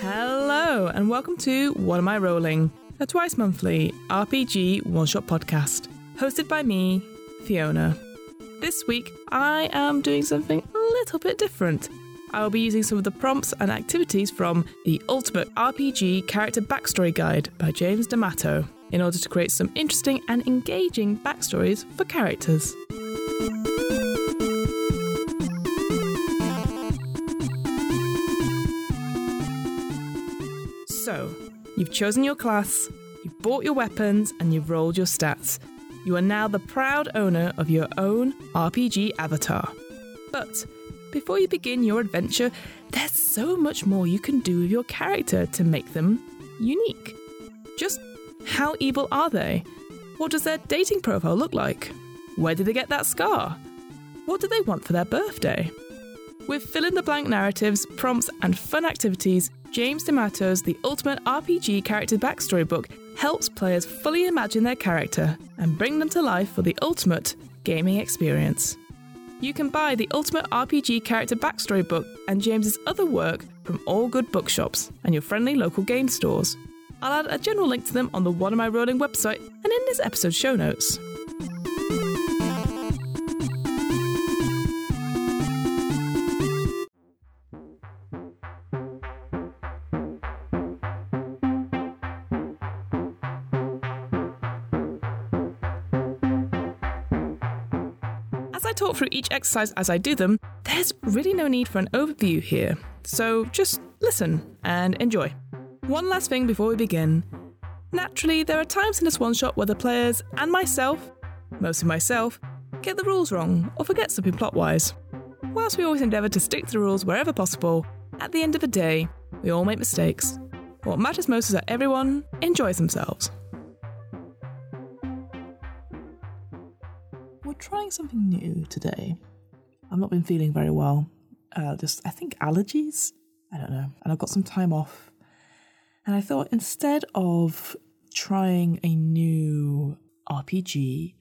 Hello, and welcome to What Am I Rolling, a twice monthly RPG one shot podcast, hosted by me, Fiona. This week, I am doing something a little bit different. I will be using some of the prompts and activities from the Ultimate RPG Character Backstory Guide by James D'Amato in order to create some interesting and engaging backstories for characters. So, you've chosen your class, you've bought your weapons, and you've rolled your stats. You are now the proud owner of your own RPG avatar. But before you begin your adventure, there's so much more you can do with your character to make them unique. Just how evil are they? What does their dating profile look like? Where did they get that scar? What do they want for their birthday? With fill in the blank narratives, prompts, and fun activities, James D'Amato's The Ultimate RPG Character Backstory book helps players fully imagine their character and bring them to life for the ultimate gaming experience. You can buy the Ultimate RPG Character Backstory book and James's other work from all good bookshops and your friendly local game stores. I'll add a general link to them on the What Am I Rolling website and in this episode's show notes. As I talk through each exercise as I do them, there's really no need for an overview here, so just listen and enjoy. One last thing before we begin. Naturally, there are times in this one shot where the players and myself, mostly myself, get the rules wrong or forget something plot wise. Whilst we always endeavour to stick to the rules wherever possible, at the end of the day, we all make mistakes. What matters most is that everyone enjoys themselves. We're trying something new today. I've not been feeling very well. Uh, just, I think, allergies? I don't know. And I've got some time off. And I thought instead of trying a new RPG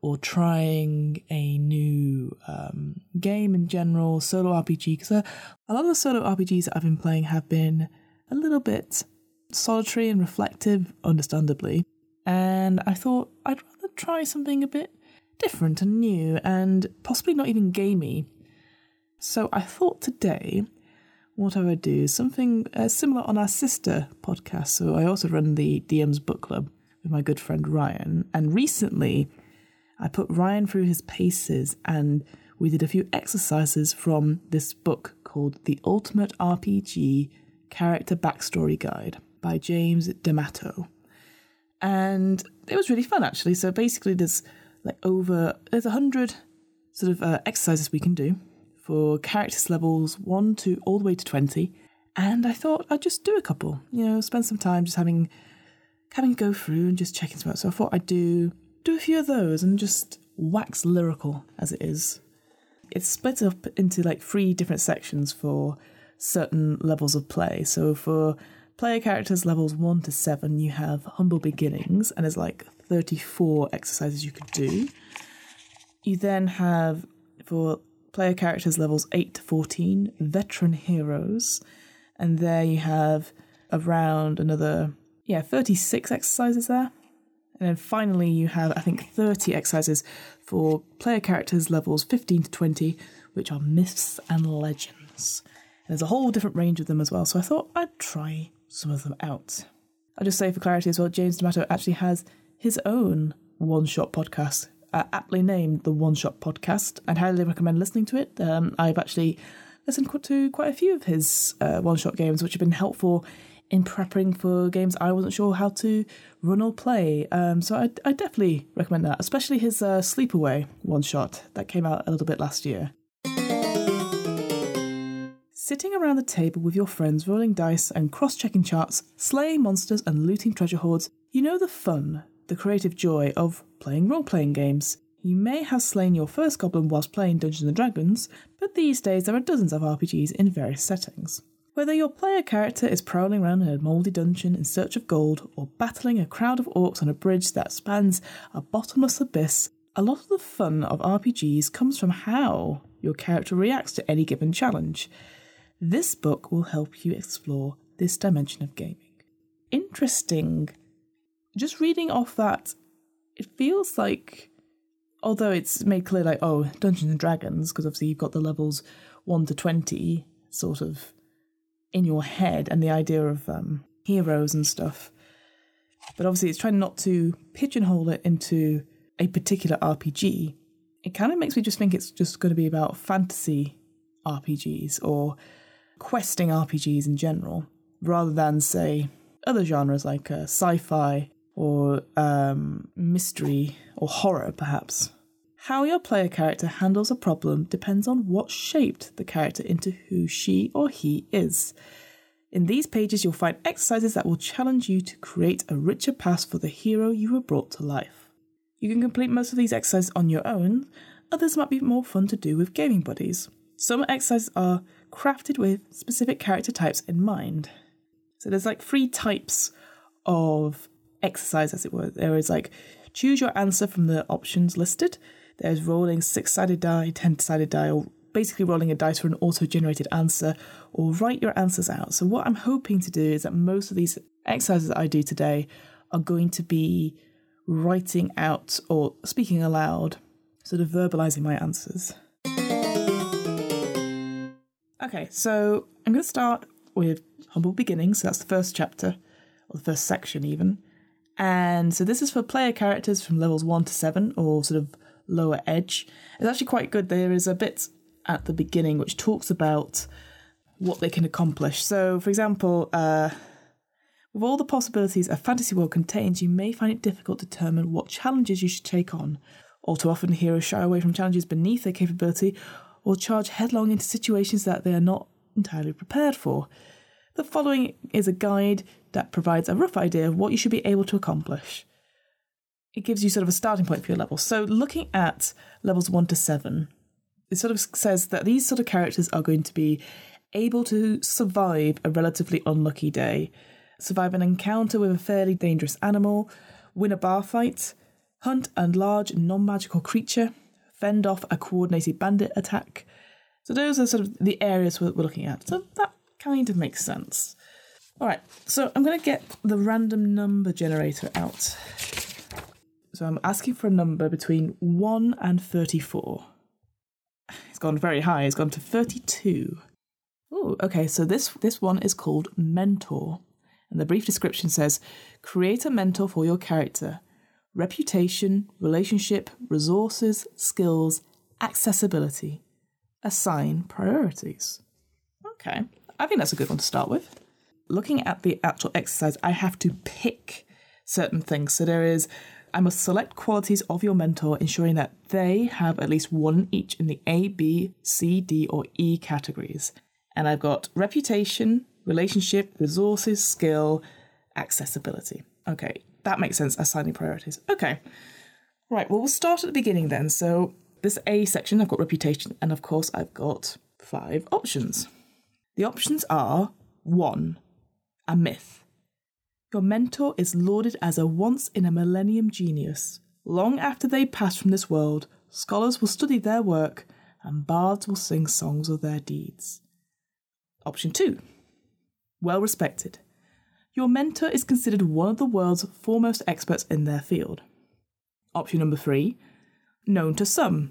or trying a new um, game in general, solo RPG, because a, lot of the solo RPGs that I've been playing have been a little bit solitary and reflective, understandably. And I thought I'd rather try something a bit different and new and possibly not even gamey. So I thought today, what I would do is something uh, similar on our sister podcast. So I also run the DM's book club with my good friend Ryan. And recently, I put Ryan through his paces and we did a few exercises from this book called The Ultimate RPG Character Backstory Guide by James D'Amato. And it was really fun actually. So basically, there's like over there's a hundred sort of uh, exercises we can do for characters levels one to all the way to twenty. And I thought I'd just do a couple. You know, spend some time just having having go through and just checking some out. So I thought I'd do do a few of those and just wax lyrical as it is. It's split up into like three different sections for certain levels of play. So for player characters levels 1 to 7, you have Humble Beginnings, and there's like 34 exercises you could do. You then have, for player characters levels 8 to 14, Veteran Heroes, and there you have around another, yeah, 36 exercises there. And then finally, you have, I think, 30 exercises for player characters levels 15 to 20, which are myths and legends. And there's a whole different range of them as well, so I thought I'd try some of them out. I'll just say for clarity as well, James D'Amato actually has his own one shot podcast, uh, aptly named the One Shot Podcast. I'd highly recommend listening to it. Um, I've actually listened to quite a few of his uh, one shot games, which have been helpful in prepping for games I wasn't sure how to run or play. Um, so I, I, definitely recommend that, especially his uh, Sleepaway one shot that came out a little bit last year. Sitting around the table with your friends, rolling dice and cross checking charts, slaying monsters and looting treasure hoards, you know the fun, the creative joy of playing role playing games. You may have slain your first goblin whilst playing Dungeons and Dragons, but these days there are dozens of RPGs in various settings. Whether your player character is prowling around in a mouldy dungeon in search of gold or battling a crowd of orcs on a bridge that spans a bottomless abyss, a lot of the fun of RPGs comes from how your character reacts to any given challenge. This book will help you explore this dimension of gaming. Interesting. Just reading off that, it feels like, although it's made clear, like, oh, Dungeons and Dragons, because obviously you've got the levels 1 to 20 sort of in your head and the idea of um, heroes and stuff. But obviously, it's trying not to pigeonhole it into a particular RPG. It kind of makes me just think it's just going to be about fantasy RPGs or questing RPGs in general, rather than, say, other genres like uh, sci fi or um, mystery or horror, perhaps. How your player character handles a problem depends on what shaped the character into who she or he is. In these pages, you'll find exercises that will challenge you to create a richer past for the hero you were brought to life. You can complete most of these exercises on your own, others might be more fun to do with gaming buddies. Some exercises are crafted with specific character types in mind. So there's like three types of exercise, as it were. There is like choose your answer from the options listed. There's rolling six sided die, 10 sided die, or basically rolling a dice for an auto generated answer, or write your answers out. So, what I'm hoping to do is that most of these exercises that I do today are going to be writing out or speaking aloud, sort of verbalizing my answers. Okay, so I'm going to start with Humble Beginnings. So that's the first chapter, or the first section, even. And so this is for player characters from levels 1 to 7, or sort of lower edge. It's actually quite good. There is a bit at the beginning which talks about what they can accomplish. So, for example, uh, with all the possibilities a fantasy world contains, you may find it difficult to determine what challenges you should take on. All too often, heroes shy away from challenges beneath their capability or charge headlong into situations that they are not entirely prepared for. The following is a guide that provides a rough idea of what you should be able to accomplish. It gives you sort of a starting point for your level. So, looking at levels 1 to 7, it sort of says that these sort of characters are going to be able to survive a relatively unlucky day, survive an encounter with a fairly dangerous animal, win a bar fight, hunt a large non magical creature, fend off a coordinated bandit attack. So those are sort of the areas we're, looking at. So that kind of makes sense. All right, so I'm going to get the random number generator out. So I'm asking for a number between 1 and 34. It's gone very high, it's gone to 32. Oh, okay, so this, this one is called Mentor. And the brief description says create a mentor for your character reputation, relationship, resources, skills, accessibility. Assign priorities. Okay, I think that's a good one to start with. Looking at the actual exercise, I have to pick certain things. So there is, I must select qualities of your mentor, ensuring that they have at least one each in the A, B, C, D, or E categories. And I've got reputation, relationship, resources, skill, accessibility. Okay, that makes sense, assigning priorities. Okay. Right, well, we'll start at the beginning then. So, this A section, I've got reputation, and of course, I've got five options. The options are one, a myth. Your mentor is lauded as a once in a millennium genius. Long after they pass from this world, scholars will study their work and bards will sing songs of their deeds. Option two, well respected. Your mentor is considered one of the world's foremost experts in their field. Option number three, known to some.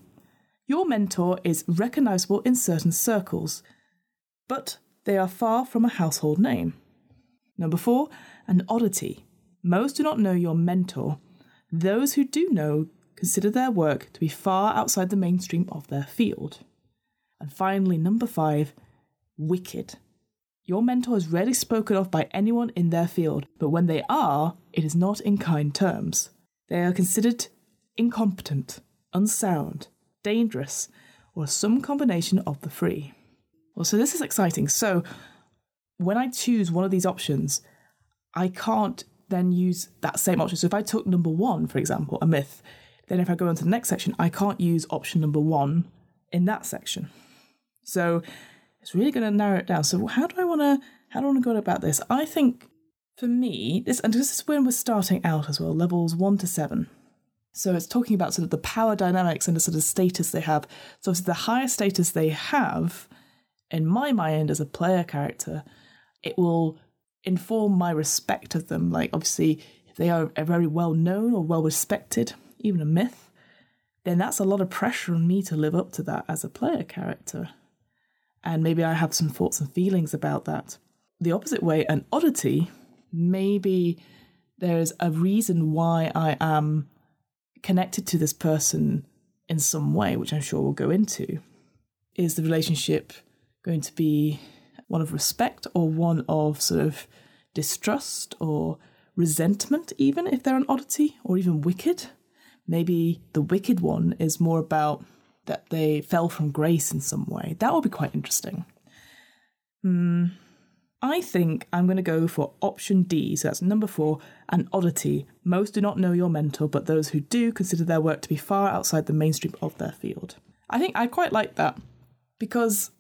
Your mentor is recognizable in certain circles, but they are far from a household name. Number four, an oddity. Most do not know your mentor. Those who do know consider their work to be far outside the mainstream of their field. And finally, number five, wicked. Your mentor is rarely spoken of by anyone in their field, but when they are, it is not in kind terms. They are considered incompetent, unsound, dangerous, or some combination of the three. Well, so this is exciting. So when I choose one of these options, I can't then use that same option. So if I took number one, for example, a myth, then if I go on to the next section, I can't use option number one in that section. So it's really going to narrow it down. So how do I want to how do I want to go about this? I think for me, this and this is when we're starting out as well, levels one to seven. So it's talking about sort of the power dynamics and the sort of status they have. So obviously the higher status they have, in my mind as a player character, it will inform my respect of them. Like obviously, if they are a very well known or well respected, even a myth, then that's a lot of pressure on me to live up to that as a player character. And maybe I have some thoughts and feelings about that. The opposite way, an oddity, maybe there's a reason why I am connected to this person in some way, which I'm sure we'll go into. Is the relationship going to be one of respect or one of sort of distrust or resentment, even if they're an oddity or even wicked? Maybe the wicked one is more about that they fell from grace in some way. That would be quite interesting. Hmm. I think I'm going to go for option D, so that's number four, an oddity. Most do not know your mentor, but those who do consider their work to be far outside the mainstream of their field. I think I quite like that because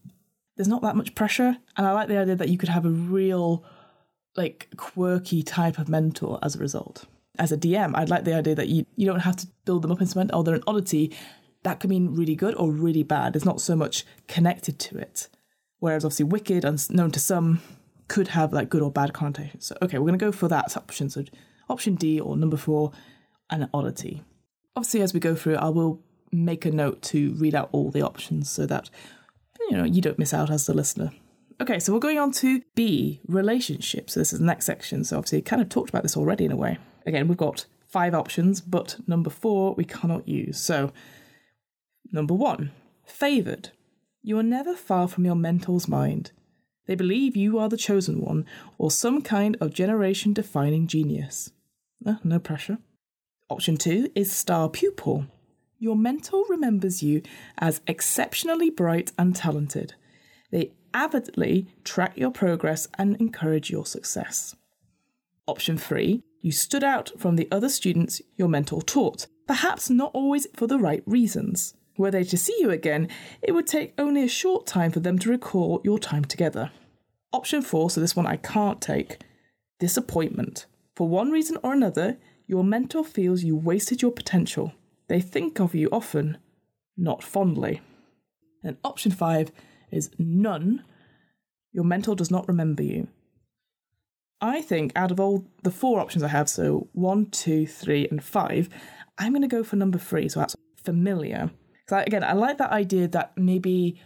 there's not that much pressure, and I like the idea that you could have a real, like, quirky type of mentor as a result. As a DM, I'd like the idea that you, you don't have to build them up in cement, oh, they're an oddity. That could mean really good or really bad. It's not so much connected to it. Whereas obviously wicked, unknown to some, could have like good or bad connotations. So okay, we're gonna go for that option. So option D or number four, an oddity. Obviously, as we go through, I will make a note to read out all the options so that you know you don't miss out as the listener. Okay, so we're going on to B, relationships. So this is the next section. So obviously, kind of talked about this already in a way. Again, we've got five options, but number four we cannot use. So number one, favored. You are never far from your mentor's mind. They believe you are the chosen one or some kind of generation defining genius. Uh, no pressure. Option two is star pupil. Your mentor remembers you as exceptionally bright and talented. They avidly track your progress and encourage your success. Option three, you stood out from the other students your mentor taught, perhaps not always for the right reasons. Were they to see you again, it would take only a short time for them to recall your time together. Option four, so this one I can't take disappointment. For one reason or another, your mentor feels you wasted your potential. They think of you often, not fondly. And option five is none. Your mentor does not remember you. I think out of all the four options I have, so one, two, three, and five, I'm going to go for number three. So that's familiar. Because again, I like that idea that maybe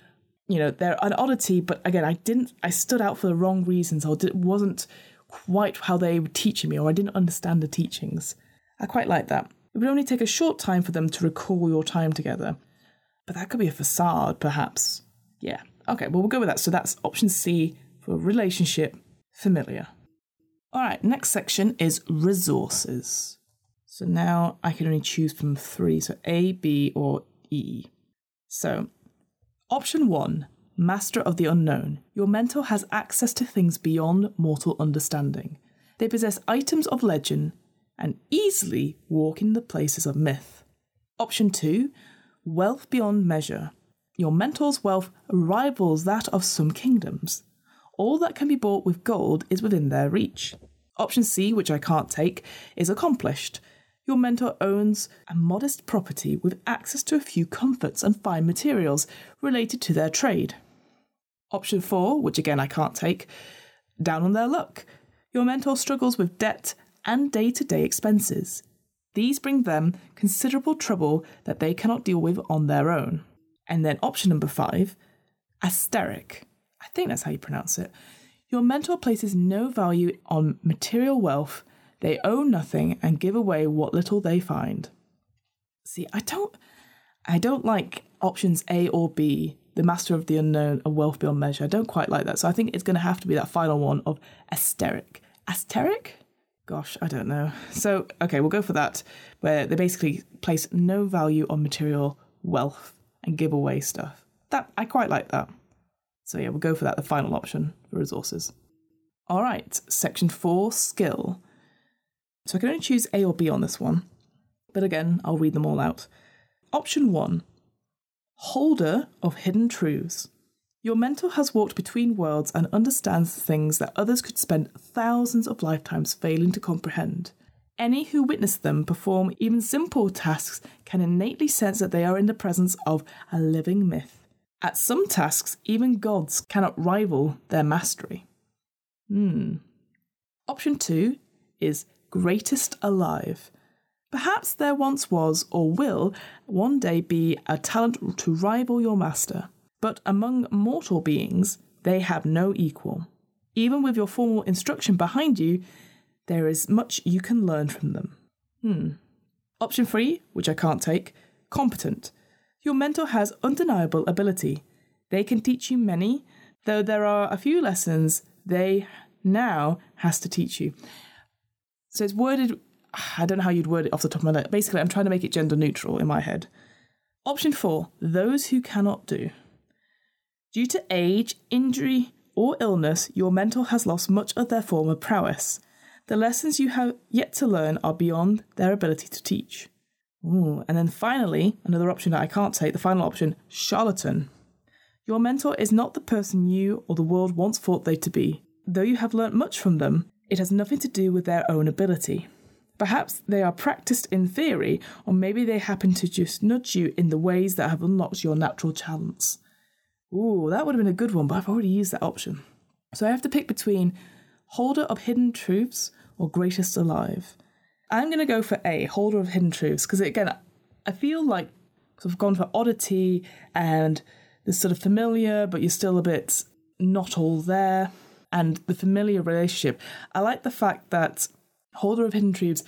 you know they're an oddity, but again, I didn't. I stood out for the wrong reasons, or it wasn't quite how they were teaching me, or I didn't understand the teachings. I quite like that. It would only take a short time for them to recall your time together, but that could be a facade, perhaps. Yeah. Okay. Well, we'll go with that. So that's option C for relationship familiar. All right. Next section is resources. So now I can only choose from three. So A, B, or E. So, option one Master of the Unknown. Your mentor has access to things beyond mortal understanding. They possess items of legend and easily walk in the places of myth. Option two Wealth beyond measure. Your mentor's wealth rivals that of some kingdoms. All that can be bought with gold is within their reach. Option C, which I can't take, is accomplished your mentor owns a modest property with access to a few comforts and fine materials related to their trade. Option 4, which again I can't take, down on their luck. Your mentor struggles with debt and day to day expenses. These bring them considerable trouble that they cannot deal with on their own. And then option number 5, asteric. I think that's how you pronounce it. Your mentor places no value on material wealth they own nothing and give away what little they find. See, I don't I don't like options A or B, the master of the unknown, a wealth beyond measure. I don't quite like that. So I think it's gonna have to be that final one of asteric. Asteric? Gosh, I don't know. So okay, we'll go for that, where they basically place no value on material wealth and give away stuff. That I quite like that. So yeah, we'll go for that, the final option for resources. All right, section four, skill. So I can only choose A or B on this one. But again, I'll read them all out. Option 1 Holder of Hidden Truths. Your mentor has walked between worlds and understands things that others could spend thousands of lifetimes failing to comprehend. Any who witness them perform even simple tasks can innately sense that they are in the presence of a living myth. At some tasks, even gods cannot rival their mastery. Hmm. Option two is greatest alive. Perhaps there once was, or will, one day be a talent to rival your master. But among mortal beings, they have no equal. Even with your formal instruction behind you, there is much you can learn from them. Hmm. Option three, which I can't take, competent. Your mentor has undeniable ability. They can teach you many, though there are a few lessons they now has to teach you. So it's worded, I don't know how you'd word it off the top of my head. Basically, I'm trying to make it gender neutral in my head. Option four, those who cannot do. Due to age, injury, or illness, your mentor has lost much of their former prowess. The lessons you have yet to learn are beyond their ability to teach. Ooh, and then finally, another option that I can't take, the final option, charlatan. Your mentor is not the person you or the world once thought they to be. Though you have learnt much from them, it has nothing to do with their own ability. Perhaps they are practiced in theory, or maybe they happen to just nudge you in the ways that have unlocked your natural talents. Ooh, that would have been a good one, but I've already used that option. So I have to pick between Holder of Hidden Truths or Greatest Alive. I'm going to go for A, Holder of Hidden Truths, because again, I feel like of gone for oddity and this sort of familiar, but you're still a bit not all there, and the familiar relationship. I like the fact that Holder of Hidden Truths,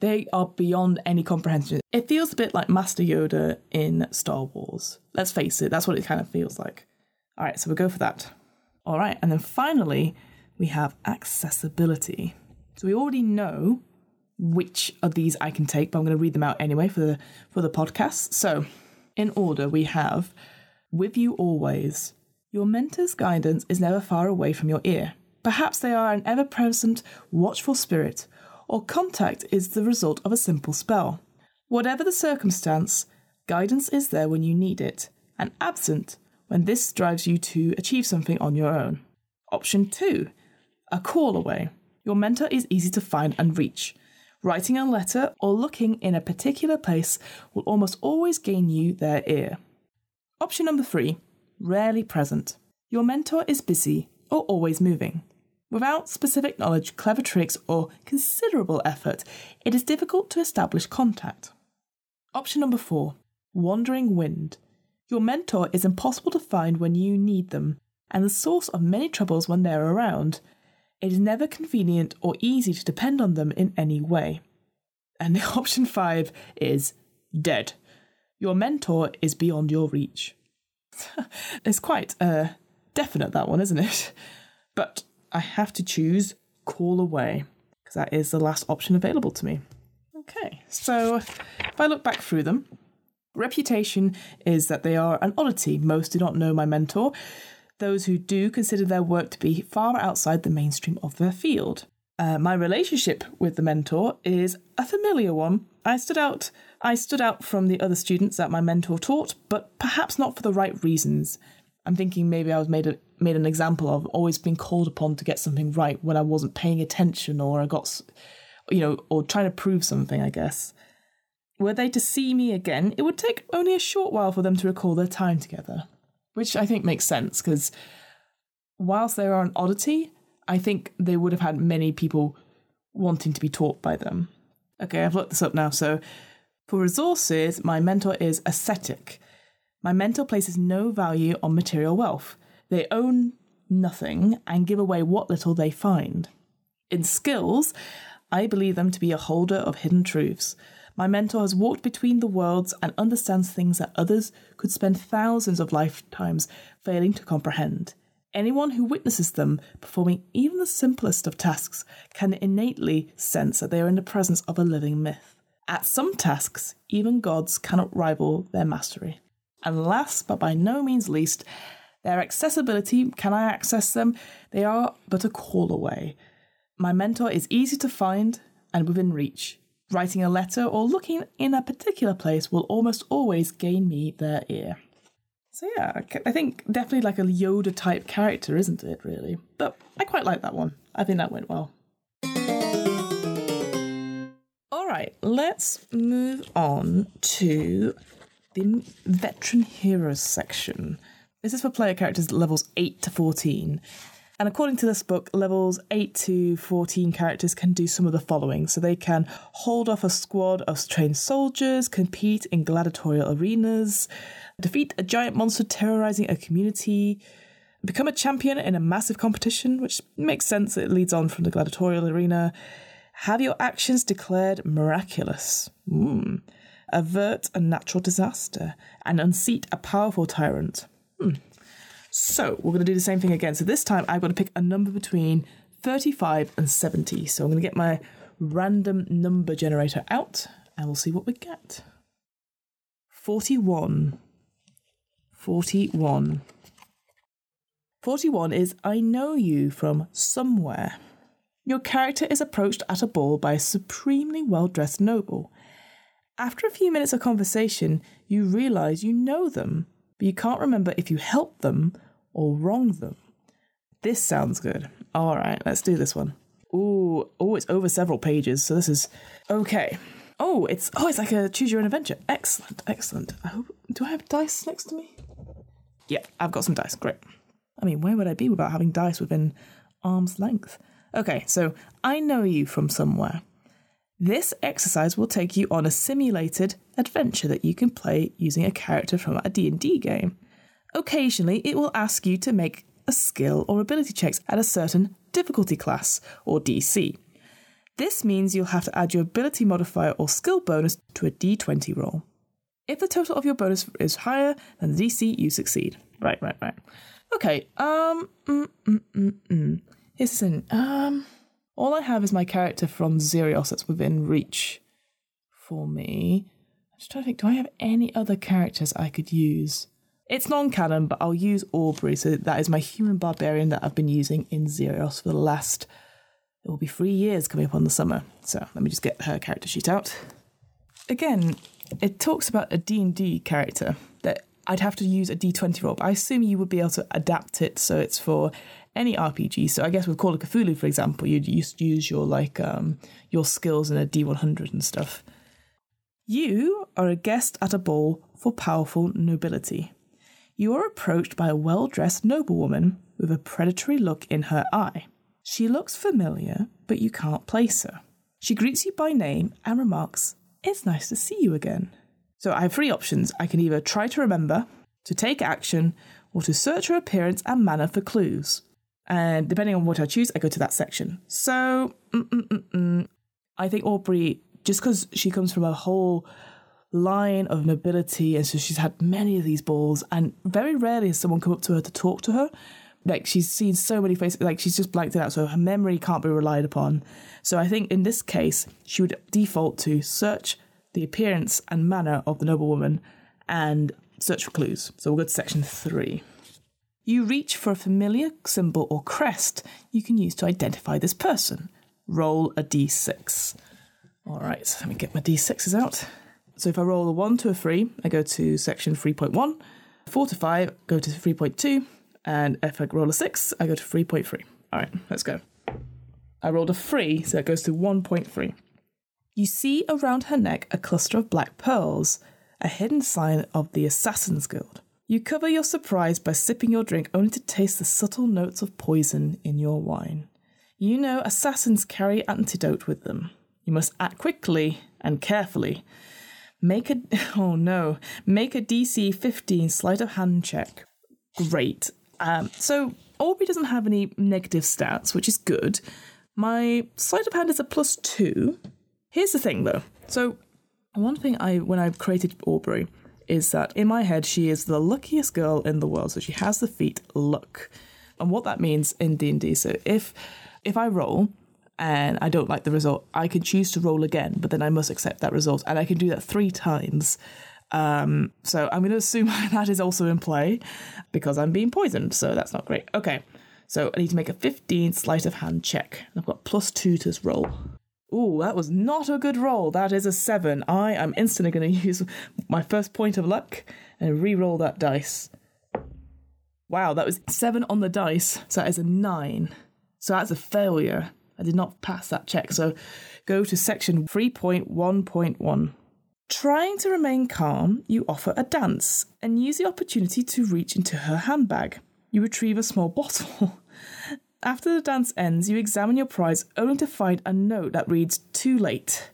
they are beyond any comprehension. It feels a bit like Master Yoda in Star Wars. Let's face it, that's what it kind of feels like. All right, so we'll go for that. All right, and then finally, we have accessibility. So we already know which of these I can take, but I'm going to read them out anyway for the for the podcast. So, in order, we have with you always. Your mentor's guidance is never far away from your ear. Perhaps they are an ever present, watchful spirit, or contact is the result of a simple spell. Whatever the circumstance, guidance is there when you need it, and absent when this drives you to achieve something on your own. Option 2 A call away. Your mentor is easy to find and reach. Writing a letter or looking in a particular place will almost always gain you their ear. Option number three rarely present. Your mentor is busy or always moving. Without specific knowledge, clever tricks, or considerable effort, it is difficult to establish contact. Option number four wandering wind. Your mentor is impossible to find when you need them, and the source of many troubles when they're around. It is never convenient or easy to depend on them in any way. And the option five is dead. Your mentor is beyond your reach. it's quite uh, definite, that one, isn't it? But I have to choose call away because that is the last option available to me. Okay, so if I look back through them, reputation is that they are an oddity. Most do not know my mentor. Those who do consider their work to be far outside the mainstream of their field. Uh, my relationship with the mentor is a familiar one. I stood out. I stood out from the other students that my mentor taught, but perhaps not for the right reasons. I'm thinking maybe I was made a, made an example of, always being called upon to get something right when I wasn't paying attention, or I got, you know, or trying to prove something. I guess. Were they to see me again, it would take only a short while for them to recall their time together, which I think makes sense because whilst they are an oddity, I think they would have had many people wanting to be taught by them. Okay, I've looked this up now. So, for resources, my mentor is ascetic. My mentor places no value on material wealth. They own nothing and give away what little they find. In skills, I believe them to be a holder of hidden truths. My mentor has walked between the worlds and understands things that others could spend thousands of lifetimes failing to comprehend. Anyone who witnesses them performing even the simplest of tasks can innately sense that they are in the presence of a living myth. At some tasks, even gods cannot rival their mastery. And last but by no means least, their accessibility can I access them? They are but a call away. My mentor is easy to find and within reach. Writing a letter or looking in a particular place will almost always gain me their ear. So yeah, I think definitely like a Yoda type character, isn't it? Really, but I quite like that one. I think that went well. All right, let's move on to the veteran heroes section. This is for player characters levels 8 to 14. And according to this book, levels 8 to 14 characters can do some of the following. So they can hold off a squad of trained soldiers, compete in gladiatorial arenas, defeat a giant monster terrorizing a community, become a champion in a massive competition, which makes sense, it leads on from the gladiatorial arena, have your actions declared miraculous, mm. Avert a natural disaster, and unseat a powerful tyrant. Hmm. So we're going to do the same thing again. So this time I've got to pick a number between 35 and 70. So I'm going to get my random number generator out and we'll see what we get. 41. 41. 41 is I know you from somewhere. Your character is approached at a ball by a supremely well dressed noble. After a few minutes of conversation, you realise you know them but you can't remember if you helped them or wronged them. This sounds good. All right, let's do this one. Ooh, oh, it's over several pages, so this is okay. Oh, it's oh, it's like a choose your own adventure. Excellent, excellent. I hope. Do I have dice next to me? Yeah, I've got some dice. Great. I mean, where would I be without having dice within arm's length? Okay, so I know you from somewhere. This exercise will take you on a simulated adventure that you can play using a character from a D&D game. Occasionally, it will ask you to make a skill or ability checks at a certain difficulty class or DC. This means you'll have to add your ability modifier or skill bonus to a d20 roll. If the total of your bonus is higher than the DC, you succeed. Right, right, right. Okay, um, mm, mm, mm, mm. Here's the thing. Um, all I have is my character from Xerios that's within reach for me. I'm just trying to think, do I have any other characters I could use? It's non canon, but I'll use Aubrey. So that is my human barbarian that I've been using in Xerios for the last, it will be three years coming up on the summer. So let me just get her character sheet out. Again, it talks about a D&D character I'd have to use a D20 roll, but I assume you would be able to adapt it so it's for any RPG. So I guess with Call of Cthulhu, for example, you'd use, your like um, your skills in a D100 and stuff. You are a guest at a ball for powerful nobility. You are approached by a well dressed noblewoman with a predatory look in her eye. She looks familiar, but you can't place her. She greets you by name and remarks, It's nice to see you again. So I have three options. I can either try to remember, to take action, or to search her appearance and manner for clues. And depending on what I choose, I go to that section. So mm, mm, mm, I think Aubrey, just because she comes from a whole line of nobility, and so she's had many of these balls, and very rarely has someone come up to her to talk to her. Like she's seen so many faces, like she's just blanked it out, so her memory can't be relied upon. So I think in this case, she would default to search the appearance and manner of the noblewoman and search for clues. So we'll go to section three. You reach for a familiar symbol or crest you can use to identify this person. Roll a d6. All right, let me get my d6s out. So if I roll a 1 to a 3, I go to section 3.1. 4 to 5, go to 3.2. And if I roll a 6, I go to 3.3. All right, let's go. I rolled a 3, so it goes to 1.3. You see around her neck a cluster of black pearls, a hidden sign of the Assassin's Guild. You cover your surprise by sipping your drink only to taste the subtle notes of poison in your wine. You know assassins carry antidote with them. You must act quickly and carefully. Make a oh no, make a DC 15 sleight of hand check. Great. Um, so Aubrey doesn't have any negative stats, which is good. My sleight of hand is a plus two. Here's the thing though. So one thing I when I created Aubrey, is that in my head she is the luckiest girl in the world. So she has the feat luck, and what that means in D and D. So if if I roll and I don't like the result, I can choose to roll again, but then I must accept that result, and I can do that three times. Um, so I'm going to assume that is also in play because I'm being poisoned. So that's not great. Okay. So I need to make a 15 sleight of hand check. I've got plus two to this roll. Ooh, that was not a good roll. That is a seven. I am instantly going to use my first point of luck and re roll that dice. Wow, that was seven on the dice. So that is a nine. So that's a failure. I did not pass that check. So go to section 3.1.1. Trying to remain calm, you offer a dance and use the opportunity to reach into her handbag. You retrieve a small bottle. After the dance ends, you examine your prize only to find a note that reads, Too late.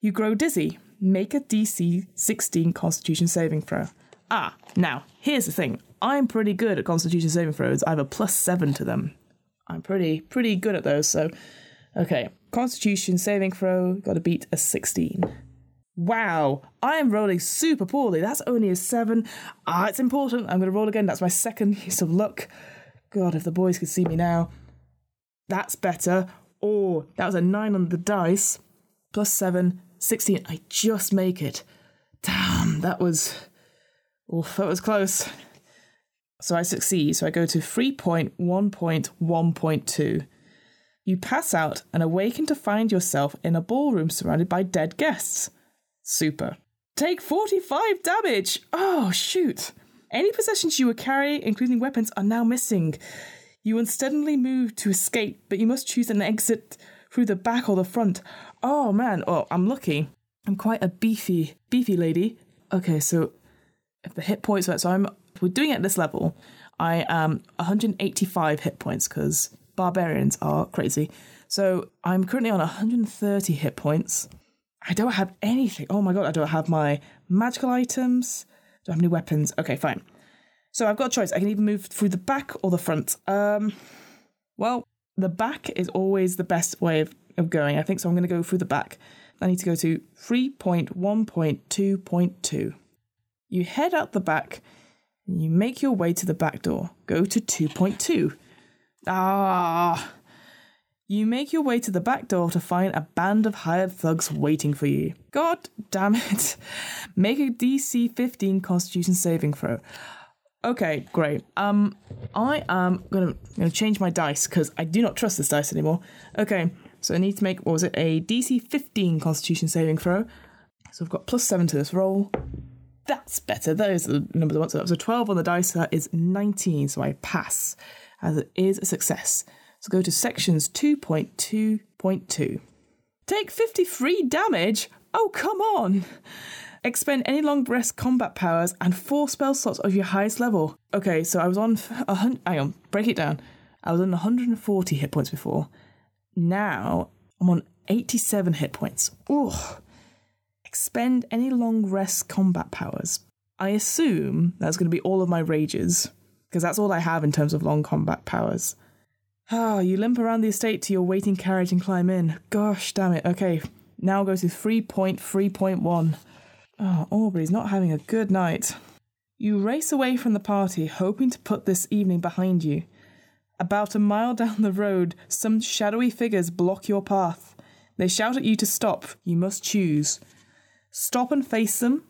You grow dizzy. Make a DC 16 Constitution saving throw. Ah, now, here's the thing. I'm pretty good at Constitution saving throws. I have a plus seven to them. I'm pretty, pretty good at those. So, okay. Constitution saving throw, got to beat a 16. Wow, I am rolling super poorly. That's only a seven. Ah, it's important. I'm going to roll again. That's my second use of luck. God, if the boys could see me now. That's better. Oh, that was a 9 on the dice. Plus 7, 16. I just make it. Damn, that was. Oof, that was close. So I succeed. So I go to 3.1.1.2. You pass out and awaken to find yourself in a ballroom surrounded by dead guests. Super. Take 45 damage! Oh, shoot. Any possessions you were carrying, including weapons, are now missing. You unsteadily move to escape, but you must choose an exit through the back or the front. Oh man, oh, I'm lucky. I'm quite a beefy, beefy lady. Okay, so if the hit points, are, so I'm we're doing it at this level. I am 185 hit points because barbarians are crazy. So I'm currently on 130 hit points. I don't have anything. Oh my god, I don't have my magical items. Don't have any weapons. Okay, fine. So I've got a choice. I can either move through the back or the front. Um, well, the back is always the best way of, of going, I think. So I'm going to go through the back. I need to go to 3.1.2.2. You head out the back and you make your way to the back door. Go to 2.2. Ah. You make your way to the back door to find a band of hired thugs waiting for you. God damn it. Make a DC 15 Constitution saving throw. Okay, great. Um, I am gonna, gonna change my dice because I do not trust this dice anymore. Okay, so I need to make what was it a DC 15 Constitution saving throw. So I've got plus seven to this roll. That's better. Those are the numbers I want. So that was a 12 on the dice. So that is 19. So I pass, as it is a success. So go to sections 2.2.2. Take 53 damage? Oh, come on! Expend any long rest combat powers and four spell slots of your highest level. Okay, so I was on. A hun- hang on, break it down. I was on 140 hit points before. Now I'm on 87 hit points. Ugh. Expend any long rest combat powers. I assume that's going to be all of my rages, because that's all I have in terms of long combat powers. Ah, you limp around the estate to your waiting carriage and climb in. Gosh damn it. Okay, now go to 3.3.1. Oh, Aubrey's not having a good night. You race away from the party, hoping to put this evening behind you. About a mile down the road, some shadowy figures block your path. They shout at you to stop. You must choose. Stop and face them.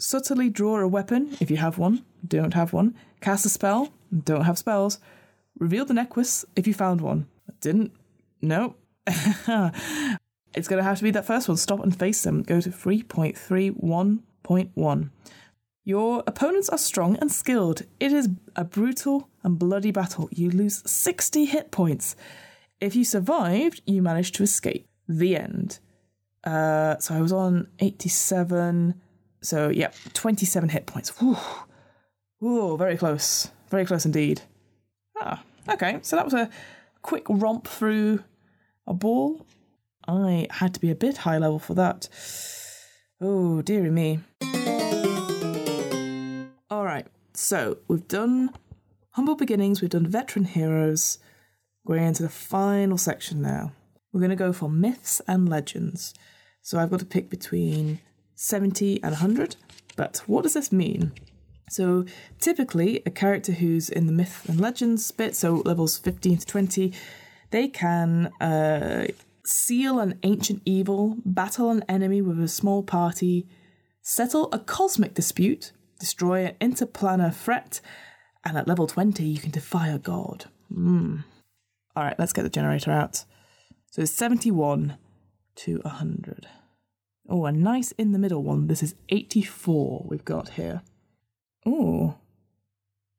Subtly draw a weapon, if you have one. Don't have one. Cast a spell. Don't have spells. Reveal the necklace if you found one. I Didn't. No. it's going to have to be that first one. Stop and face them. Go to 3.31.1. Your opponents are strong and skilled. It is a brutal and bloody battle. You lose 60 hit points. If you survived, you managed to escape. The end. Uh, so I was on 87. So, yeah, 27 hit points. Whew. Ooh, very close. Very close indeed. Ah, okay. So that was a quick romp through a ball. I had to be a bit high level for that. Oh, dearie me. All right. So we've done humble beginnings. We've done veteran heroes. We're going into the final section now. We're going to go for myths and legends. So I've got to pick between 70 and 100. But what does this mean? So typically, a character who's in the myth and legends bit, so levels 15 to 20, they can uh, seal an ancient evil, battle an enemy with a small party, settle a cosmic dispute, destroy an interplanar threat, and at level 20, you can defy a god. Mm. All right, let's get the generator out. So it's 71 to 100. Oh, a nice in the middle one. This is 84 we've got here. Oh.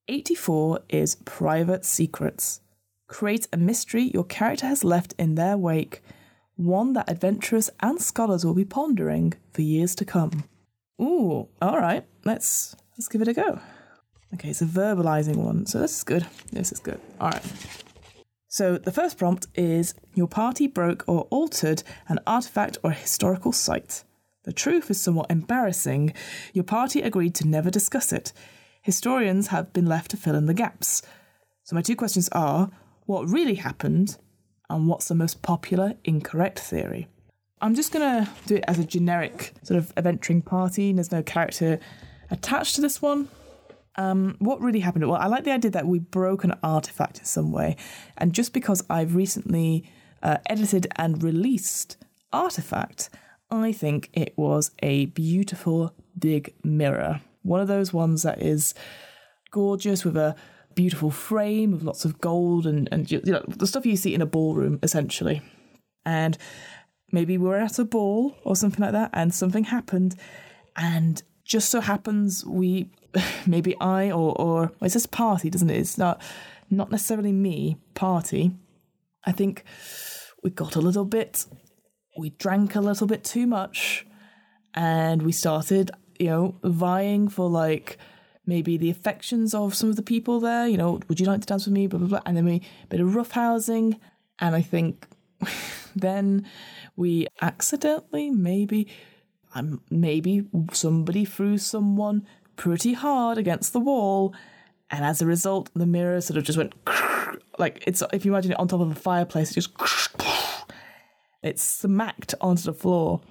84 is Private Secrets. Create a mystery your character has left in their wake, one that adventurers and scholars will be pondering for years to come. Ooh, all right, let's let's give it a go. Okay, it's a verbalizing one, so this is good. This is good. All right. So the first prompt is Your party broke or altered an artifact or historical site. The truth is somewhat embarrassing. Your party agreed to never discuss it. Historians have been left to fill in the gaps. So my two questions are what really happened and what's the most popular incorrect theory? I'm just going to do it as a generic sort of adventuring party. There's no character attached to this one. Um, what really happened? Well, I like the idea that we broke an artifact in some way. And just because I've recently uh, edited and released Artifact, I think it was a beautiful big mirror. One of those ones that is gorgeous with a beautiful frame with lots of gold and, and you know, the stuff you see in a ballroom, essentially. And maybe we are at a ball or something like that, and something happened. And just so happens we maybe I or or well, just party, doesn't it? It's not not necessarily me, party. I think we got a little bit we drank a little bit too much and we started, you know, vying for like maybe the affections of some of the people there, you know, would you like to dance with me? Blah blah blah. And then we a bit of roughhousing and I think then we accidentally maybe um, maybe somebody threw someone pretty hard against the wall, and as a result, the mirror sort of just went like it's if you imagine it on top of a fireplace, it just it smacked onto the floor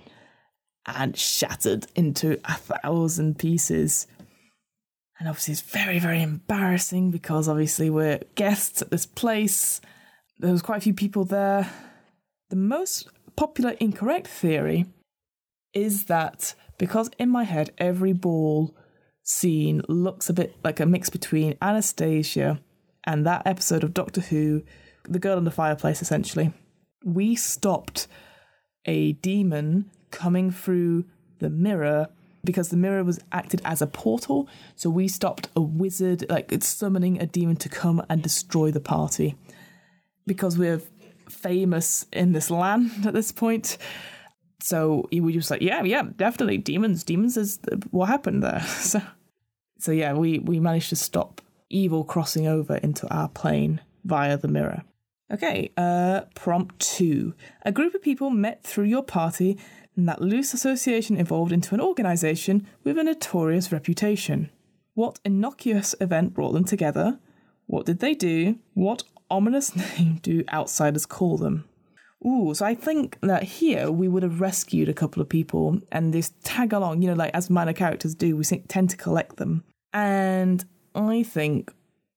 and shattered into a thousand pieces. And obviously, it's very, very embarrassing because obviously we're guests at this place. There was quite a few people there. The most popular incorrect theory is that because in my head every ball scene looks a bit like a mix between Anastasia and that episode of Doctor Who, The Girl in the Fireplace, essentially. We stopped a demon coming through the mirror because the mirror was acted as a portal. So we stopped a wizard, like it's summoning a demon to come and destroy the party. Because we're famous in this land at this point, so he was just like, yeah, yeah, definitely demons. Demons is what happened there. So, so yeah, we we managed to stop evil crossing over into our plane via the mirror. Okay, uh, prompt two. A group of people met through your party, and that loose association evolved into an organization with a notorious reputation. What innocuous event brought them together? What did they do? What ominous name do outsiders call them? Ooh, so I think that here we would have rescued a couple of people and this tag along, you know, like as minor characters do, we tend to collect them. And I think,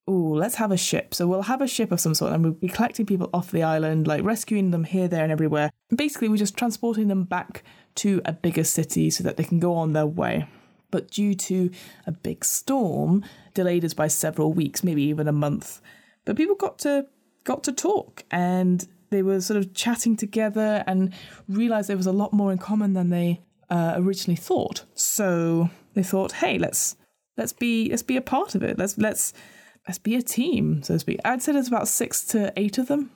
ooh, let's have a ship. So we'll have a ship of some sort and we'll be collecting people off the island, like rescuing them here, there, and everywhere. And basically, we're just transporting them back to a bigger city so that they can go on their way. But due to a big storm, delayed us by several weeks, maybe even a month. But people got to got to talk and they were sort of chatting together and realized there was a lot more in common than they uh, originally thought. So they thought, hey, let's let's be let's be a part of it. Let's let's let's be a team, so to speak. I'd say there's about six to eight of them,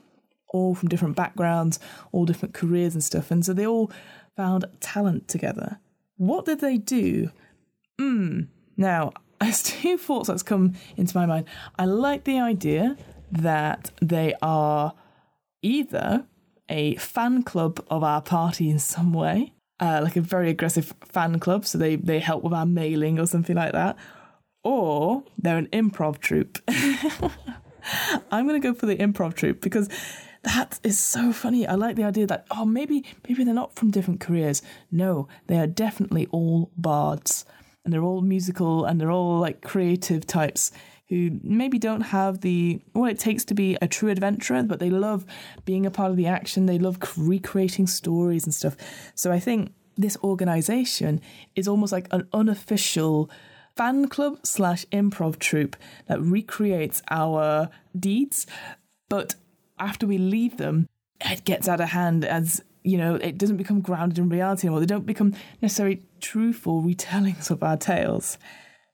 all from different backgrounds, all different careers and stuff. And so they all found talent together. What did they do? Hmm. Now, there's two thoughts that's come into my mind. I like the idea that they are either a fan club of our party in some way, uh, like a very aggressive fan club, so they, they help with our mailing or something like that, or they're an improv troupe. I'm going to go for the improv troupe because that is so funny. I like the idea that oh maybe maybe they're not from different careers. No, they are definitely all bards and they're all musical and they're all like creative types who maybe don't have the what it takes to be a true adventurer, but they love being a part of the action. They love recreating stories and stuff. So I think this organization is almost like an unofficial fan club slash improv troupe that recreates our deeds, but after we leave them, it gets out of hand as you know, it doesn't become grounded in reality anymore. They don't become necessarily truthful retellings of our tales.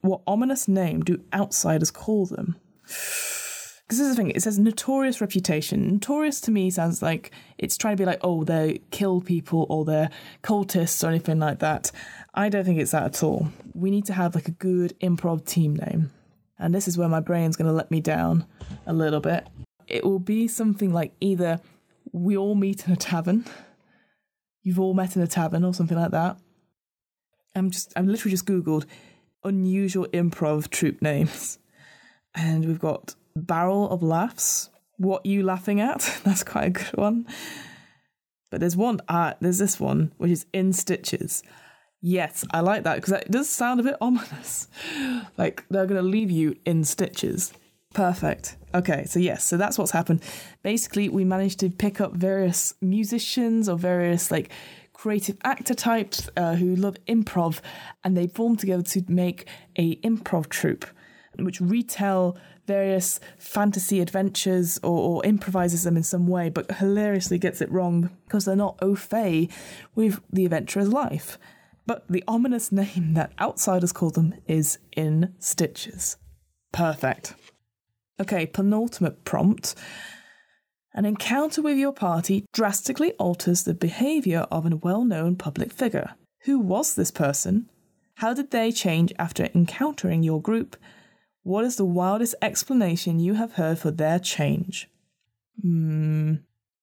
what ominous name do outsiders call them? Because this is the thing, it says notorious reputation. Notorious to me sounds like it's trying to be like, oh, they kill people or they're cultists or anything like that. I don't think it's that at all. We need to have like a good improv team name. And this is where my brain's going to let me down a little bit. It will be something like either we all meet in a tavern, you've all met in a tavern or something like that. I'm just, I'm literally just Googled unusual improv troupe names. And we've got Barrel of Laughs. What you laughing at? That's quite a good one. But there's one, uh, there's this one, which is In Stitches. Yes, I like that because it does sound a bit ominous. like they're going to leave you in stitches. Perfect. Okay, so yes, so that's what's happened. Basically, we managed to pick up various musicians or various like creative actor types uh, who love improv, and they formed together to make a improv troupe, which retell various fantasy adventures or, or improvises them in some way, but hilariously gets it wrong because they're not au fait with the adventurer's life. But the ominous name that outsiders call them is In Stitches. Perfect. Okay, penultimate prompt. An encounter with your party drastically alters the behaviour of a well known public figure. Who was this person? How did they change after encountering your group? What is the wildest explanation you have heard for their change? Hmm.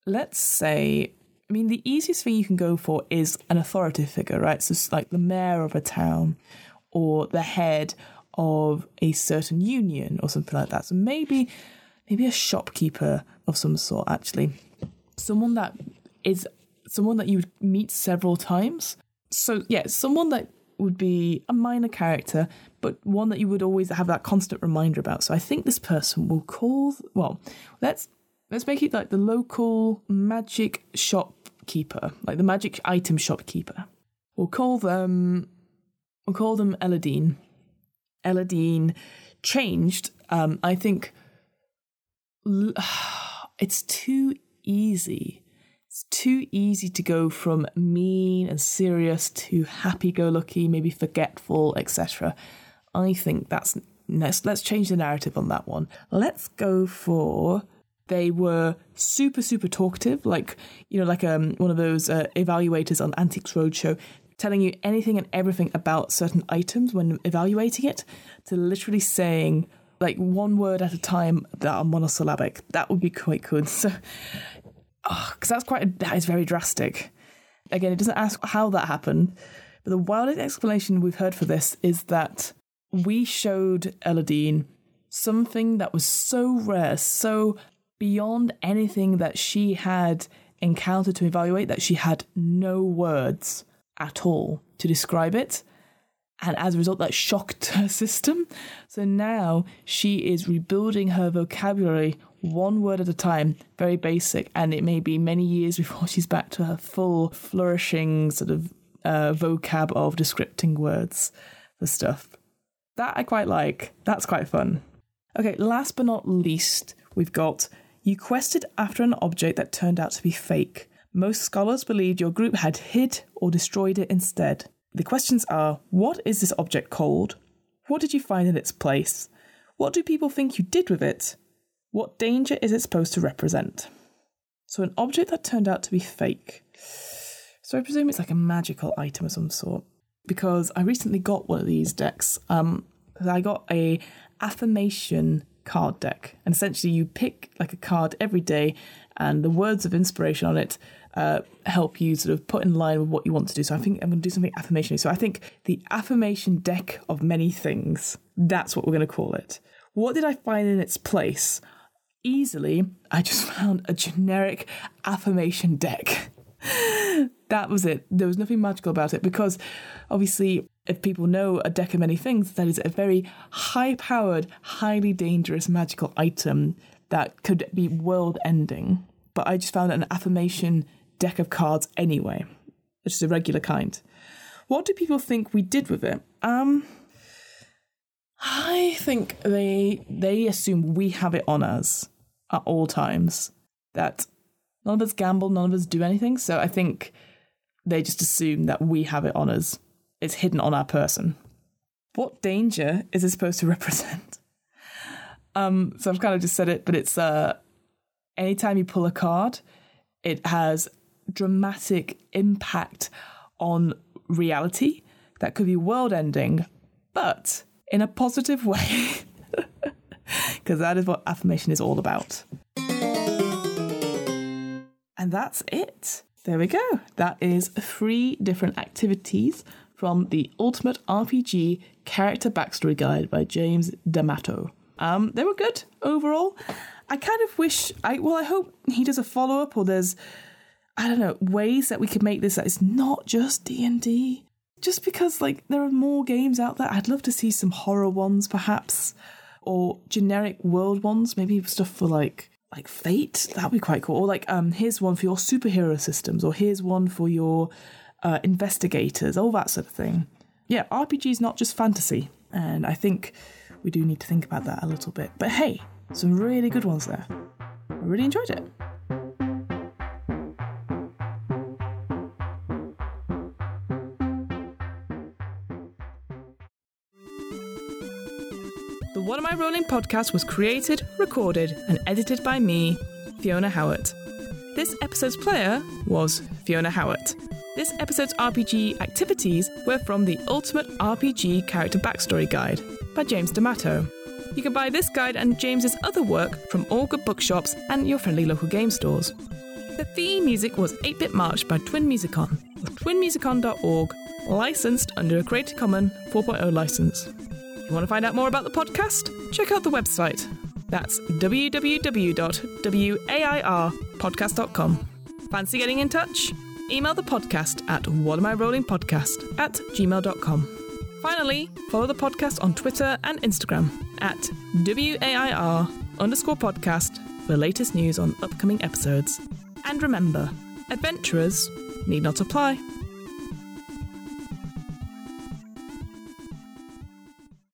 Let's say, I mean, the easiest thing you can go for is an authoritative figure, right? So it's like the mayor of a town or the head of a certain union or something like that. So maybe maybe a shopkeeper of some sort actually. Someone that is someone that you would meet several times. So yeah, someone that would be a minor character, but one that you would always have that constant reminder about. So I think this person will call well, let's let's make it like the local magic shopkeeper, like the magic item shopkeeper. We'll call them we'll call them Eladine. Eladine changed. Um, I think it's too easy. It's too easy to go from mean and serious to happy-go-lucky, maybe forgetful, etc. I think that's let's let's change the narrative on that one. Let's go for they were super super talkative, like you know, like um one of those uh, evaluators on Antiques Roadshow telling you anything and everything about certain items when evaluating it, to literally saying like one word at a time that are monosyllabic. That would be quite good. So, because oh, that's quite a, that is very drastic. Again, it doesn't ask how that happened, but the wildest explanation we've heard for this is that we showed Eladine something that was so rare, so beyond anything that she had encountered to evaluate that she had no words at all to describe it. And as a result, that shocked her system. So now she is rebuilding her vocabulary one word at a time, very basic. And it may be many years before she's back to her full, flourishing sort of uh, vocab of descripting words for stuff. That I quite like. That's quite fun. Okay, last but not least, we've got you quested after an object that turned out to be fake. Most scholars believed your group had hid or destroyed it instead. The questions are What is this object called? What did you find in its place? What do people think you did with it? What danger is it supposed to represent? So, an object that turned out to be fake. So, I presume it's like a magical item of some sort. Because I recently got one of these decks. Um, I got a affirmation card deck, and essentially you pick like a card every day, and the words of inspiration on it uh, help you sort of put in line with what you want to do. So I think I'm going to do something affirmation. So I think the affirmation deck of many things, that's what we're going to call it. What did I find in its place? Easily, I just found a generic affirmation deck. that was it. There was nothing magical about it because obviously, if people know a deck of many things, that is a very high powered, highly dangerous magical item that could be world ending. But I just found an affirmation deck of cards anyway, which is a regular kind. What do people think we did with it? Um, I think they they assume we have it on us at all times. That none of us gamble, none of us do anything. So I think they just assume that we have it on us. It's hidden on our person. what danger is it supposed to represent? Um, so I've kind of just said it, but it's uh, anytime you pull a card, it has dramatic impact on reality that could be world ending, but in a positive way. Because that is what affirmation is all about. And that's it. There we go. That is three different activities from the Ultimate RPG Character Backstory Guide by James D'Amato. Um, they were good overall. I kind of wish I well, I hope he does a follow up or there's I don't know ways that we could make this that it's not just D and D. Just because like there are more games out there, I'd love to see some horror ones perhaps, or generic world ones. Maybe stuff for like like Fate. That'd be quite cool. Or like um, here's one for your superhero systems, or here's one for your uh, investigators, all that sort of thing. Yeah, RPG is not just fantasy, and I think we do need to think about that a little bit. But hey, some really good ones there. I really enjoyed it. The What Am I Rolling podcast was created, recorded, and edited by me, Fiona Howard. This episode's player was Fiona Howard. This episode's RPG activities were from the Ultimate RPG Character Backstory Guide by James D'Amato. You can buy this guide and James's other work from all good bookshops and your friendly local game stores. The theme music was 8-Bit March by Twin Musicom twinmusicom.org, licensed under a Creative Commons 4.0 license. You want to find out more about the podcast? Check out the website. That's www.wairpodcast.com. Fancy getting in touch? Email the podcast at whatamirollingpodcast at gmail.com. Finally, follow the podcast on Twitter and Instagram at WAIR underscore podcast for latest news on upcoming episodes. And remember, adventurers need not apply.